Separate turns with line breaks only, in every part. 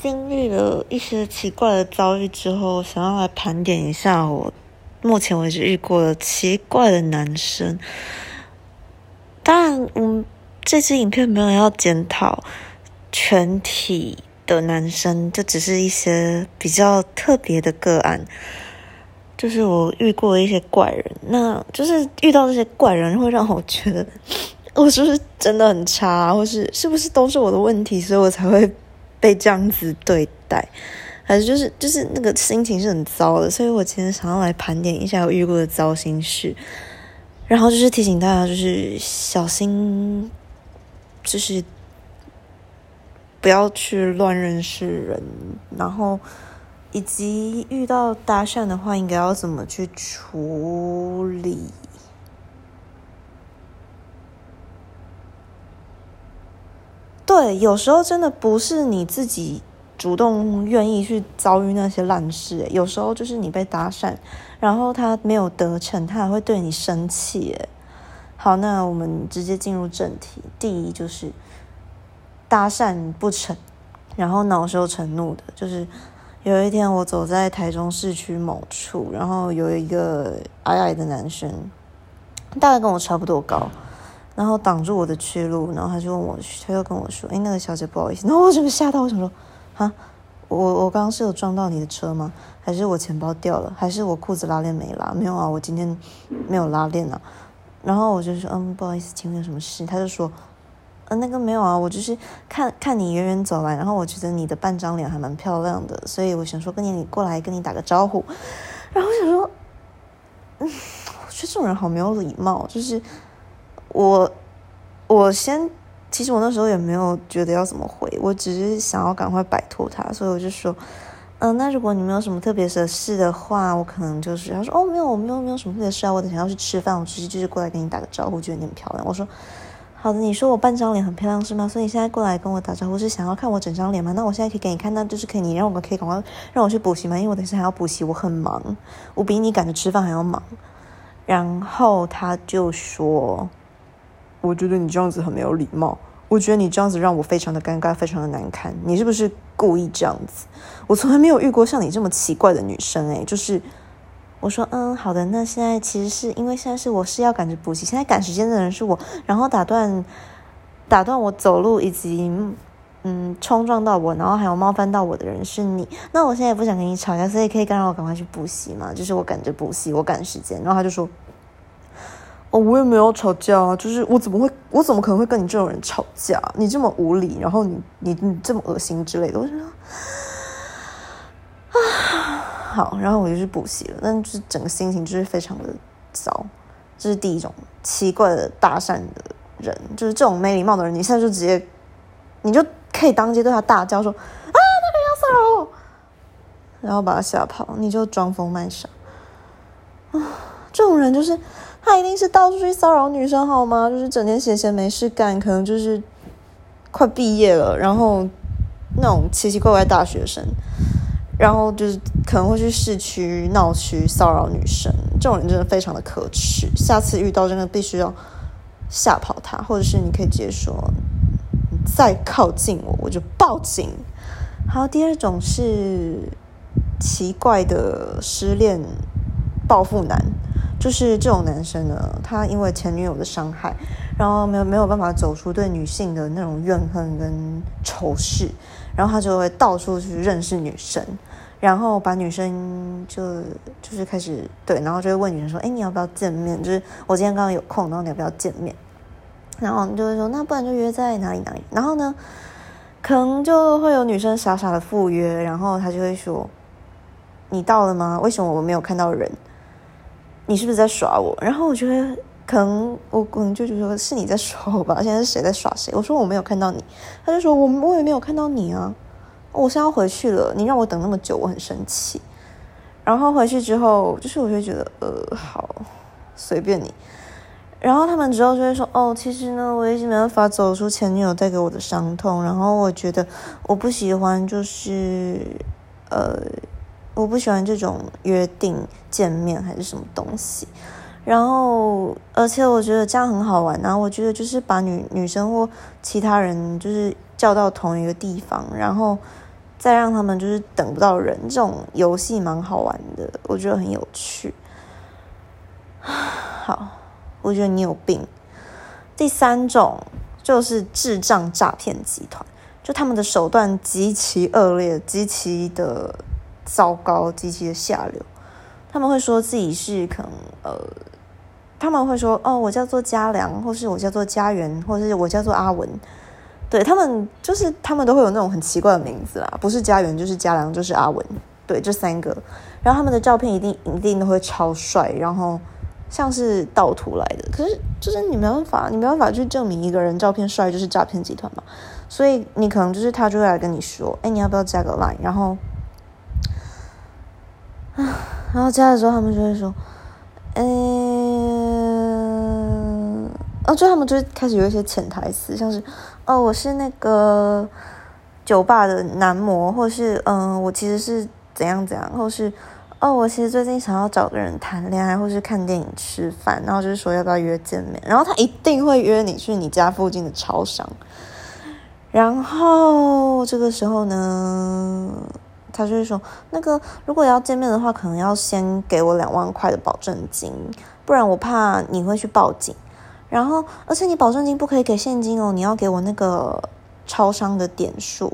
经历了一些奇怪的遭遇之后，想要来盘点一下我目前为止遇过的奇怪的男生。当然，嗯，这支影片没有要检讨全体的男生，就只是一些比较特别的个案。就是我遇过一些怪人，那就是遇到这些怪人会让我觉得，我是不是真的很差，或是是不是都是我的问题，所以我才会被这样子对待，还是就是就是那个心情是很糟的，所以我今天想要来盘点一下我遇过的糟心事，然后就是提醒大家，就是小心，就是不要去乱认识人，然后。以及遇到搭讪的话，应该要怎么去处理？对，有时候真的不是你自己主动愿意去遭遇那些烂事，有时候就是你被搭讪，然后他没有得逞，他还会对你生气。好，那我们直接进入正题。第一就是搭讪不成，然后恼羞成怒的，就是。有一天，我走在台中市区某处，然后有一个矮矮的男生，大概跟我差不多高，然后挡住我的去路，然后他就问我，他就跟我说：“哎，那个小姐，不好意思。”然后我整个吓到，我想说：“啊，我我刚刚是有撞到你的车吗？还是我钱包掉了？还是我裤子拉链没拉？没有啊，我今天没有拉链啊。”然后我就说：“嗯，不好意思，请问有什么事？”他就说。呃，那个没有啊，我就是看看你远远走来，然后我觉得你的半张脸还蛮漂亮的，所以我想说跟你过来跟你打个招呼。然后我想说，嗯，我觉得这种人好没有礼貌。就是我，我先，其实我那时候也没有觉得要怎么回，我只是想要赶快摆脱他，所以我就说，嗯，那如果你没有什么特别的事的话，我可能就是他说，哦，没有，我没有没有什么特别事啊，我等下要去吃饭，我其实就是过来跟你打个招呼，觉得你很漂亮。我说。好的，你说我半张脸很漂亮是吗？所以你现在过来跟我打招呼是想要看我整张脸吗？那我现在可以给你看，那就是可以，你让我们可以赶快让我去补习吗？因为我等下还要补习，我很忙，我比你赶着吃饭还要忙。然后他就说：“我觉得你这样子很没有礼貌，我觉得你这样子让我非常的尴尬，非常的难堪。你是不是故意这样子？我从来没有遇过像你这么奇怪的女生，诶，就是。”我说嗯好的，那现在其实是因为现在是我是要赶着补习，现在赶时间的人是我，然后打断打断我走路以及嗯冲撞到我，然后还有冒犯到我的人是你，那我现在也不想跟你吵架，所以可以干让我赶快去补习嘛，就是我赶着补习，我赶时间，然后他就说我也没有吵架啊，就是我怎么会我怎么可能会跟你这种人吵架？你这么无理，然后你你你这么恶心之类的，我就说啊。好，然后我就去补习了，但是整个心情就是非常的糟。这是第一种奇怪的搭讪的人，就是这种没礼貌的人，你现在就直接，你就可以当街对他大叫说：“啊，那个要骚扰我！”然后把他吓跑，你就装疯卖傻。啊，这种人就是他一定是到处去骚扰女生，好吗？就是整天闲闲没事干，可能就是快毕业了，然后那种奇奇怪怪大学生。然后就是可能会去市区闹区骚扰女生，这种人真的非常的可耻。下次遇到真的必须要吓跑他，或者是你可以直接说：“你再靠近我，我就报警。”好，第二种是奇怪的失恋报复男，就是这种男生呢，他因为前女友的伤害，然后没有没有办法走出对女性的那种怨恨跟仇视。然后他就会到处去认识女生，然后把女生就就是开始对，然后就会问女生说：“哎，你要不要见面？就是我今天刚刚有空，然后你要不要见面？”然后就会说：“那不然就约在哪里哪里。”然后呢，可能就会有女生傻傻的赴约，然后他就会说：“你到了吗？为什么我没有看到人？你是不是在耍我？”然后我觉得。可能我可能就觉得是你在耍我吧，现在是谁在耍谁？我说我没有看到你，他就说我我也没有看到你啊，我现在要回去了，你让我等那么久，我很生气。然后回去之后，就是我就觉得呃好，随便你。然后他们之后就会说哦，其实呢，我一直没办法走出前女友带给我的伤痛，然后我觉得我不喜欢就是呃，我不喜欢这种约定见面还是什么东西。然后，而且我觉得这样很好玩。然后我觉得就是把女女生或其他人就是叫到同一个地方，然后再让他们就是等不到人，这种游戏蛮好玩的，我觉得很有趣。好，我觉得你有病。第三种就是智障诈骗集团，就他们的手段极其恶劣，极其的糟糕，极其的下流。他们会说自己是可能呃，他们会说哦，我叫做嘉良，或是我叫做家园，或是我叫做阿文。对他们，就是他们都会有那种很奇怪的名字啦，不是家园就是家良就是阿文，对，这三个。然后他们的照片一定一定都会超帅，然后像是盗图来的。可是就是你没办法，你没办法去证明一个人照片帅就是诈骗集团嘛。所以你可能就是他就会来跟你说，哎，你要不要加个 line？然后，啊 然后加的时候他们就会说，嗯，哦，就他们就开始有一些潜台词，像是。哦，我是那个酒吧的男模，或是嗯，我其实是怎样怎样，或是哦，我其实最近想要找个人谈恋爱，或是看电影、吃饭，然后就是说要不要约见面，然后他一定会约你去你家附近的超商，然后这个时候呢，他就会说，那个如果要见面的话，可能要先给我两万块的保证金，不然我怕你会去报警。然后，而且你保证金不可以给现金哦，你要给我那个超商的点数、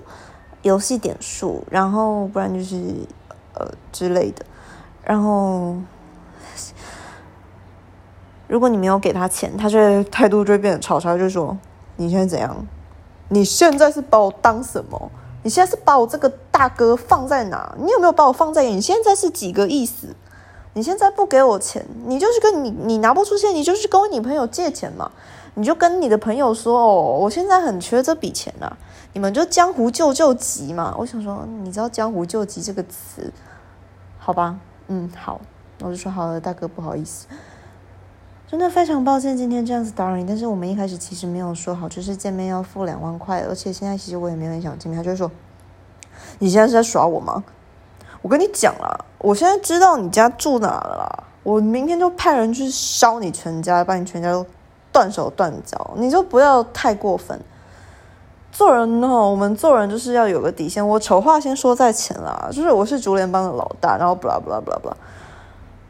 游戏点数，然后不然就是呃之类的。然后，如果你没有给他钱，他就态度就会变得超差，就说你现在怎样？你现在是把我当什么？你现在是把我这个大哥放在哪？你有没有把我放在眼？你现在是几个意思？你现在不给我钱，你就是跟你你拿不出钱，你就是跟我女朋友借钱嘛？你就跟你的朋友说哦，我现在很缺这笔钱啊，你们就江湖救救急嘛。我想说，你知道江湖救急这个词，好吧？嗯，好，我就说好了，大哥，不好意思，真的非常抱歉今天这样子打扰你，但是我们一开始其实没有说好，就是见面要付两万块，而且现在其实我也没很想见面。他就说，你现在是在耍我吗？我跟你讲了，我现在知道你家住哪了啦，我明天就派人去烧你全家，把你全家都断手断脚，你就不要太过分。做人哦，我们做人就是要有个底线。我丑话先说在前啦，就是我是竹联帮的老大，然后不啦不啦不啦不啦，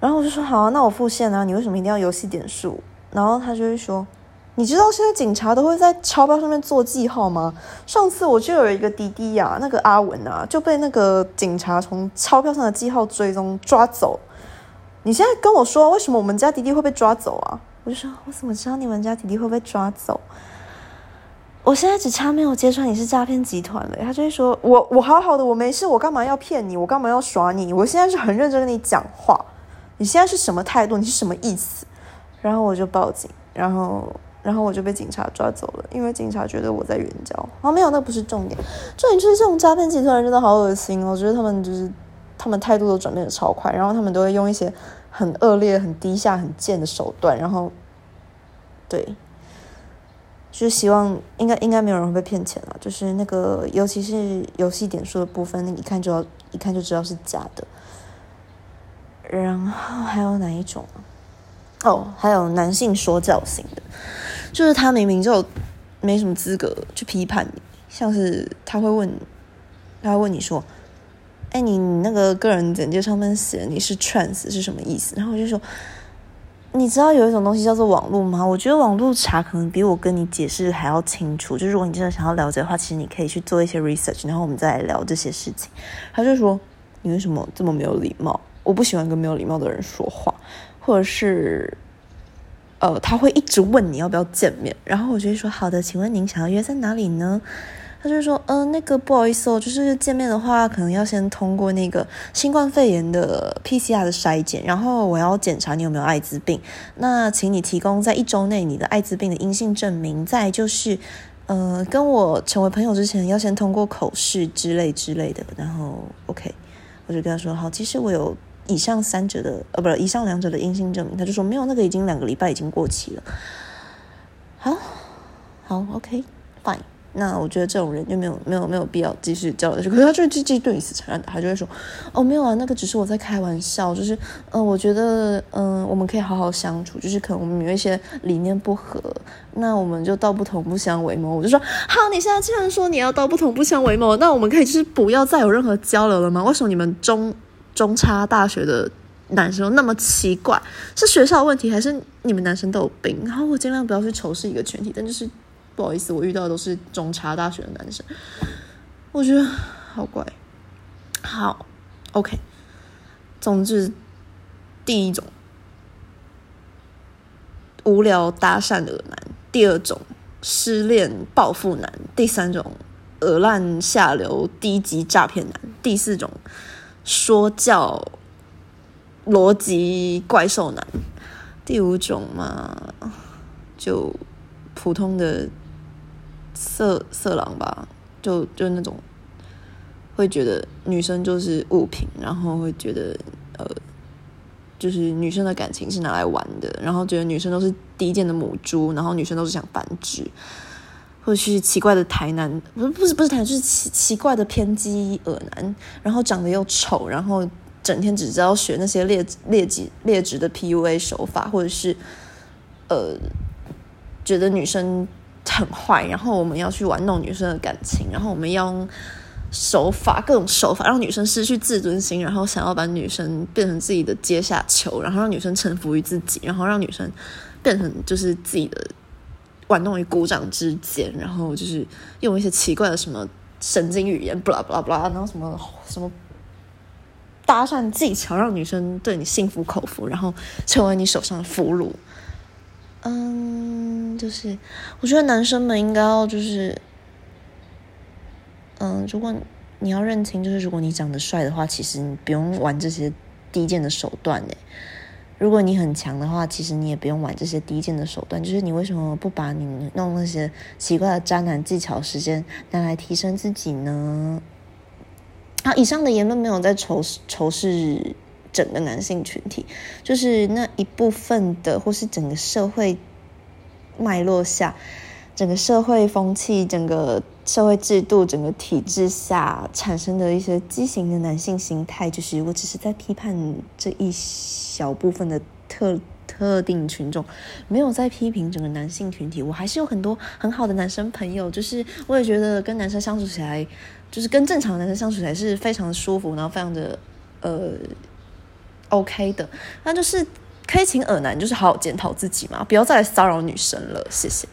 然后我就说好啊，那我付现啊，你为什么一定要游戏点数？然后他就会说。你知道现在警察都会在钞票上面做记号吗？上次我就有一个滴滴呀，那个阿文啊，就被那个警察从钞票上的记号追踪抓走。你现在跟我说，为什么我们家弟弟会被抓走啊？我就说，我怎么知道你们家弟弟会被抓走？我现在只差没有揭穿你是诈骗集团了。他就会说，我我好好的，我没事，我干嘛要骗你？我干嘛要耍你？我现在是很认真跟你讲话。你现在是什么态度？你是什么意思？然后我就报警，然后。然后我就被警察抓走了，因为警察觉得我在援交。啊，没有，那不是重点，重点就是这种诈骗集团真的好恶心哦！我觉得他们就是，他们态度都转变的超快，然后他们都会用一些很恶劣、很低下、很贱的手段，然后，对，就是希望应该应该没有人会被骗钱了。就是那个，尤其是游戏点数的部分，那一看就要一看就知道是假的。然后还有哪一种？哦，还有男性说教型的。就是他明明就没什么资格去批判你，像是他会问，他会问你说：“哎，你那个个人简介上面写你是 trans 是什么意思？”然后我就说：“你知道有一种东西叫做网络吗？我觉得网络查可能比我跟你解释还要清楚。就如果你真的想要了解的话，其实你可以去做一些 research，然后我们再来聊这些事情。”他就说：“你为什么这么没有礼貌？我不喜欢跟没有礼貌的人说话，或者是。”呃，他会一直问你要不要见面，然后我就会说好的，请问您想要约在哪里呢？他就说，嗯，那个不好意思哦，就是见面的话，可能要先通过那个新冠肺炎的 PCR 的筛检，然后我要检查你有没有艾滋病，那请你提供在一周内你的艾滋病的阴性证明，再就是，呃，跟我成为朋友之前要先通过口试之类之类的，然后 OK，我就跟他说好，其实我有。以上三者的呃，不是以上两者的阴性证明，他就说没有，那个已经两个礼拜已经过期了。好，好，OK，fine。那我觉得这种人就没有没有没有必要继续交流。可是他就继续对你死缠烂打，他就会说：“哦，没有啊，那个只是我在开玩笑，就是嗯，我觉得嗯，我们可以好好相处，就是可能我们有一些理念不合，那我们就道不同不相为谋。”我就说：“好，你现在既然说你要道不同不相为谋，那我们可以就是不要再有任何交流了吗？为什么你们中中差大学的男生那么奇怪？是学校问题，还是你们男生都有病？然后我尽量不要去仇视一个群体，但就是。”不好意思，我遇到的都是中差大学的男生，我觉得好怪。好，OK。总之，第一种无聊搭讪的男，第二种失恋暴富男，第三种恶烂下流低级诈骗男，第四种说教逻辑怪兽男，第五种嘛，就普通的。色色狼吧，就就那种会觉得女生就是物品，然后会觉得呃，就是女生的感情是拿来玩的，然后觉得女生都是低贱的母猪，然后女生都是想繁殖，或者是奇怪的台男，不是不是不是台，就是奇奇怪的偏激恶男，然后长得又丑，然后整天只知道学那些劣劣级劣质的 PUA 手法，或者是呃，觉得女生。很坏，然后我们要去玩弄女生的感情，然后我们要用手法各种手法让女生失去自尊心，然后想要把女生变成自己的阶下囚，然后让女生臣服于自己，然后让女生变成就是自己的玩弄于股掌之间，然后就是用一些奇怪的什么神经语言，不啦不啦不啦，然后什么什么搭讪技巧，让女生对你心服口服，然后成为你手上的俘虏。嗯，就是我觉得男生们应该要就是，嗯，如果你要认清，就是如果你长得帅的话，其实你不用玩这些低贱的手段诶。如果你很强的话，其实你也不用玩这些低贱的手段。就是你为什么不把你弄那些奇怪的渣男技巧时间拿来提升自己呢？好，以上的言论没有在仇仇视。整个男性群体，就是那一部分的，或是整个社会脉络下，整个社会风气、整个社会制度、整个体制下产生的一些畸形的男性心态，就是我只是在批判这一小部分的特特定群众，没有在批评整个男性群体。我还是有很多很好的男生朋友，就是我也觉得跟男生相处起来，就是跟正常男生相处起来是非常舒服，然后非常的呃。OK 的，那就是可以请耳男，就是好好检讨自己嘛，不要再来骚扰女生了，谢谢。